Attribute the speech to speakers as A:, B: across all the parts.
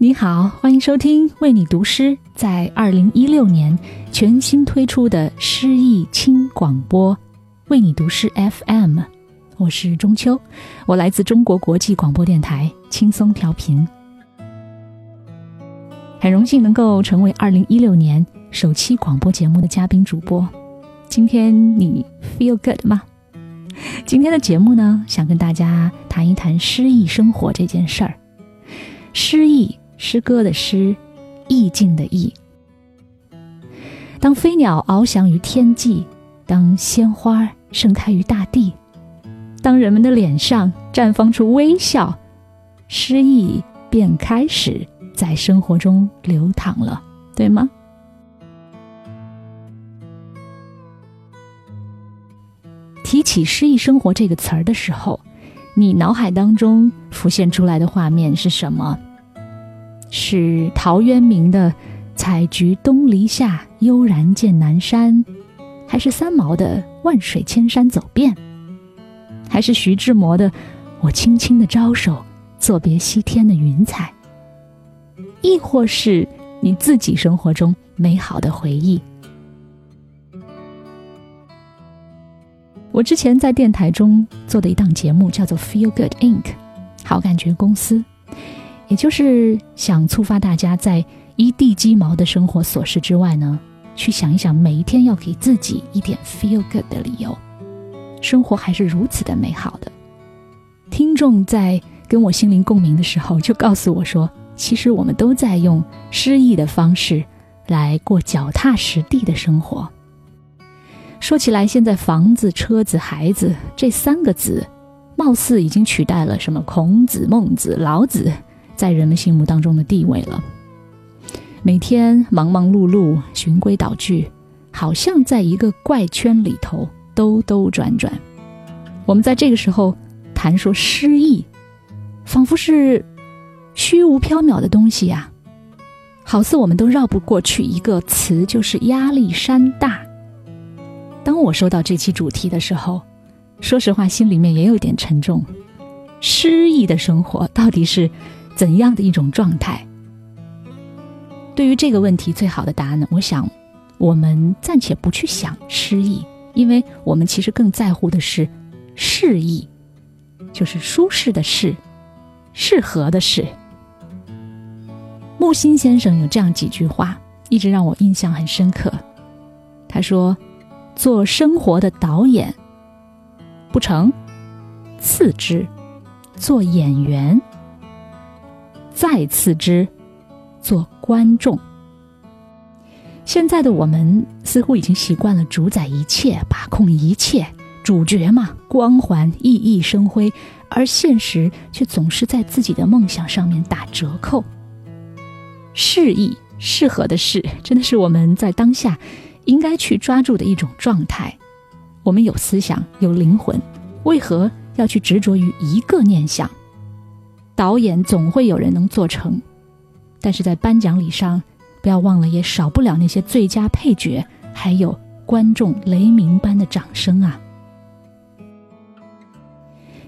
A: 你好，欢迎收听为你读诗，在二零一六年全新推出的诗意轻广播，为你读诗 FM，我是中秋，我来自中国国际广播电台轻松调频，很荣幸能够成为二零一六年首期广播节目的嘉宾主播。今天你 feel good 吗？今天的节目呢，想跟大家谈一谈诗意生活这件事儿，诗意。诗歌的诗，意境的意。当飞鸟翱翔于天际，当鲜花盛开于大地，当人们的脸上绽放出微笑，诗意便开始在生活中流淌了，对吗？提起“诗意生活”这个词儿的时候，你脑海当中浮现出来的画面是什么？是陶渊明的“采菊东篱下，悠然见南山”，还是三毛的“万水千山走遍”，还是徐志摩的“我轻轻的招手，作别西天的云彩”，亦或是你自己生活中美好的回忆？我之前在电台中做的一档节目叫做《Feel Good Inc》，好感觉公司。也就是想触发大家在一地鸡毛的生活琐事之外呢，去想一想每一天要给自己一点 feel good 的理由。生活还是如此的美好的。听众在跟我心灵共鸣的时候，就告诉我说，其实我们都在用诗意的方式来过脚踏实地的生活。说起来，现在房子、车子、孩子这三个字，貌似已经取代了什么孔子、孟子、老子。在人们心目当中的地位了。每天忙忙碌碌、循规蹈矩，好像在一个怪圈里头兜兜转转。我们在这个时候谈说诗意，仿佛是虚无缥缈的东西呀，好似我们都绕不过去一个词，就是压力山大。当我说到这期主题的时候，说实话，心里面也有点沉重。诗意的生活到底是？怎样的一种状态？对于这个问题，最好的答案呢？我想，我们暂且不去想诗意，因为我们其实更在乎的是适意，就是舒适的适，适合的适。木心先生有这样几句话，一直让我印象很深刻。他说：“做生活的导演不成，次之；做演员。”再次之，做观众。现在的我们似乎已经习惯了主宰一切、把控一切，主角嘛，光环熠熠生辉，而现实却总是在自己的梦想上面打折扣。适意、适合的适，真的是我们在当下应该去抓住的一种状态。我们有思想，有灵魂，为何要去执着于一个念想？导演总会有人能做成，但是在颁奖礼上，不要忘了，也少不了那些最佳配角，还有观众雷鸣般的掌声啊！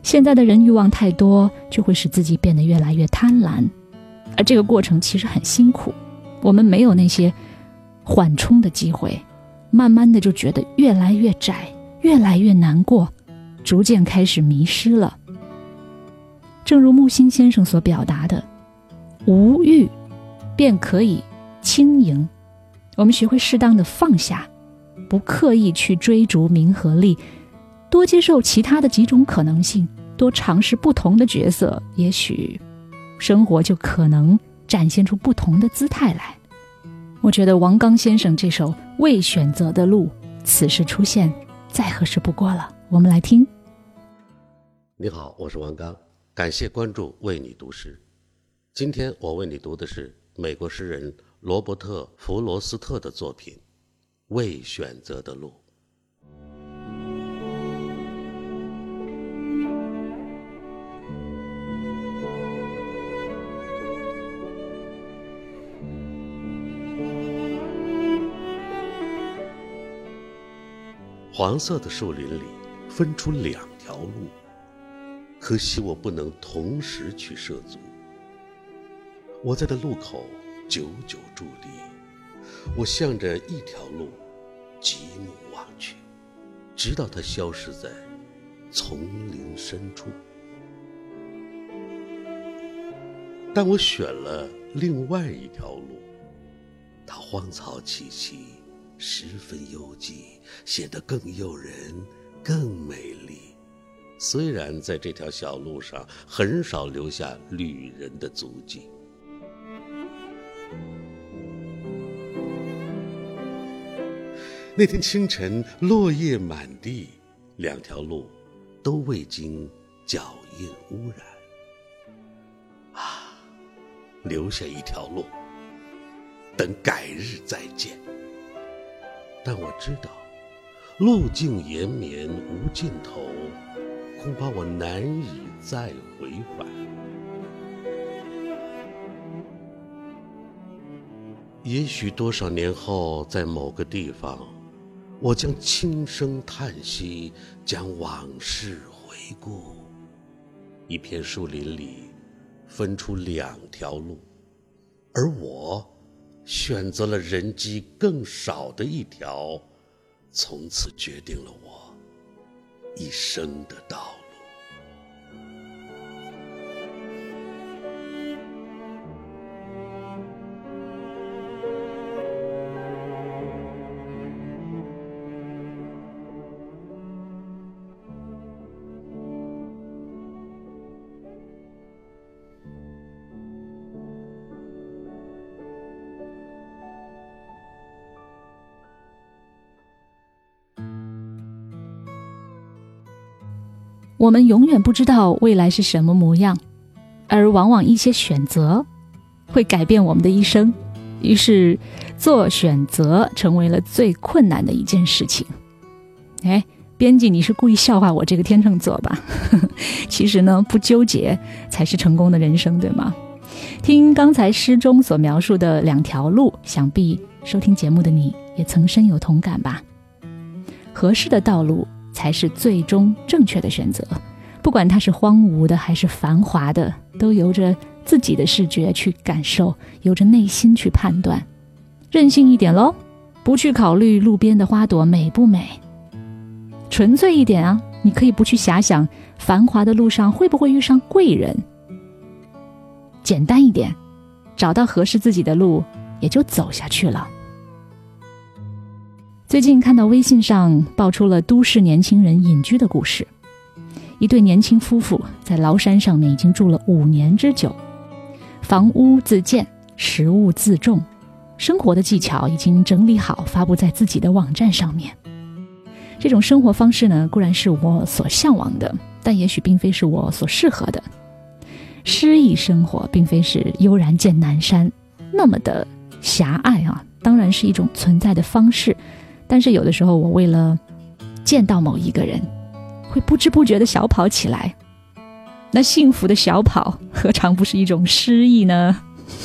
A: 现在的人欲望太多，就会使自己变得越来越贪婪，而这个过程其实很辛苦。我们没有那些缓冲的机会，慢慢的就觉得越来越窄，越来越难过，逐渐开始迷失了。正如木心先生所表达的，无欲便可以轻盈。我们学会适当的放下，不刻意去追逐名和利，多接受其他的几种可能性，多尝试不同的角色，也许生活就可能展现出不同的姿态来。我觉得王刚先生这首《未选择的路》，此时出现再合适不过了。我们来听。
B: 你好，我是王刚。感谢关注，为你读诗。今天我为你读的是美国诗人罗伯特·弗罗斯特的作品《未选择的路》。黄色的树林里分出两条路。可惜我不能同时去涉足。我在的路口久久伫立，我向着一条路极目望去，直到它消失在丛林深处。但我选了另外一条路，它荒草萋萋，十分幽寂，显得更诱人，更美丽。虽然在这条小路上很少留下旅人的足迹。那天清晨，落叶满地，两条路都未经脚印污染。啊，留下一条路，等改日再见。但我知道，路径延绵无尽头。恐怕我难以再回返。也许多少年后，在某个地方，我将轻声叹息，将往事回顾。一片树林里，分出两条路，而我选择了人迹更少的一条，从此决定了我。一生的道。
A: 我们永远不知道未来是什么模样，而往往一些选择会改变我们的一生。于是，做选择成为了最困难的一件事情。哎，编辑，你是故意笑话我这个天秤座吧？其实呢，不纠结才是成功的人生，对吗？听刚才诗中所描述的两条路，想必收听节目的你也曾深有同感吧？合适的道路。才是最终正确的选择，不管它是荒芜的还是繁华的，都由着自己的视觉去感受，由着内心去判断，任性一点喽，不去考虑路边的花朵美不美，纯粹一点啊，你可以不去遐想繁华的路上会不会遇上贵人，简单一点，找到合适自己的路，也就走下去了。最近看到微信上爆出了都市年轻人隐居的故事，一对年轻夫妇在崂山上面已经住了五年之久，房屋自建，食物自种，生活的技巧已经整理好，发布在自己的网站上面。这种生活方式呢，固然是我所向往的，但也许并非是我所适合的。诗意生活并非是悠然见南山那么的狭隘啊，当然是一种存在的方式。但是有的时候，我为了见到某一个人，会不知不觉的小跑起来。那幸福的小跑，何尝不是一种诗意呢？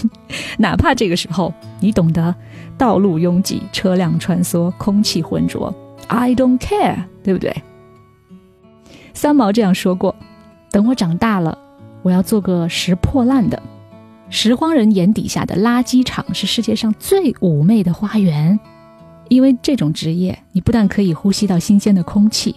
A: 哪怕这个时候你懂得道路拥挤、车辆穿梭、空气浑浊，I don't care，对不对？三毛这样说过：“等我长大了，我要做个拾破烂的。拾荒人眼底下的垃圾场是世界上最妩媚的花园。”因为这种职业，你不但可以呼吸到新鲜的空气，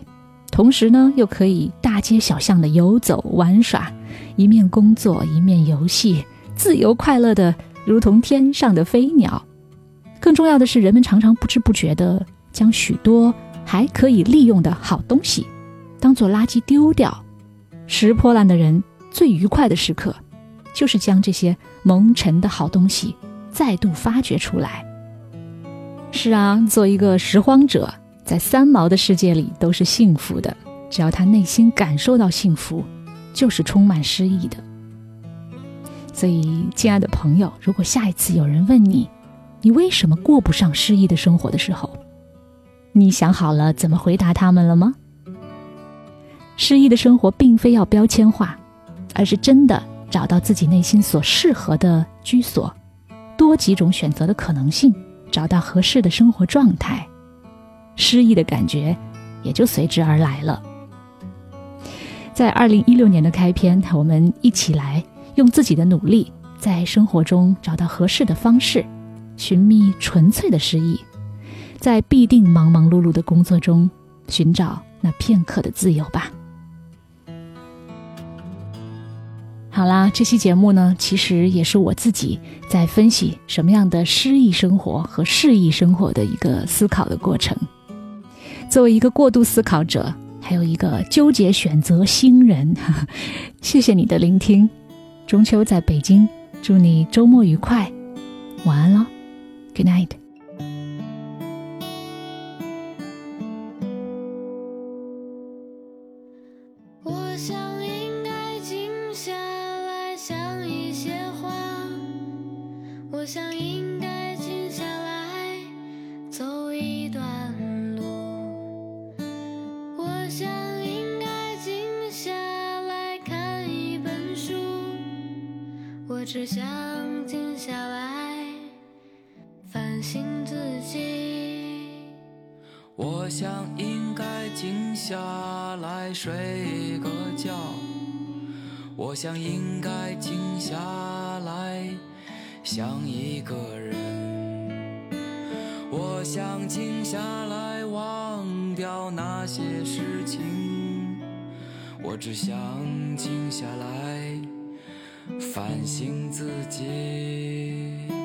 A: 同时呢，又可以大街小巷的游走玩耍，一面工作一面游戏，自由快乐的如同天上的飞鸟。更重要的是，人们常常不知不觉的将许多还可以利用的好东西，当做垃圾丢掉。拾破烂的人最愉快的时刻，就是将这些蒙尘的好东西再度发掘出来。是啊，做一个拾荒者，在三毛的世界里都是幸福的。只要他内心感受到幸福，就是充满诗意的。所以，亲爱的朋友，如果下一次有人问你，你为什么过不上诗意的生活的时候，你想好了怎么回答他们了吗？诗意的生活并非要标签化，而是真的找到自己内心所适合的居所，多几种选择的可能性。找到合适的生活状态，诗意的感觉也就随之而来了。在二零一六年的开篇，我们一起来用自己的努力在生活中找到合适的方式，寻觅纯粹的诗意，在必定忙忙碌碌的工作中寻找那片刻的自由吧。好啦，这期节目呢，其实也是我自己在分析什么样的诗意生活和适意生活的一个思考的过程。作为一个过度思考者，还有一个纠结选择新人，谢谢你的聆听。中秋在北京，祝你周末愉快，晚安了，Good night。
C: 只想静下来反省自己。
D: 我想应该静下来睡个觉，我想应该静下来想一个人，我想静下来忘掉那些事情，我只想静下来反省自己。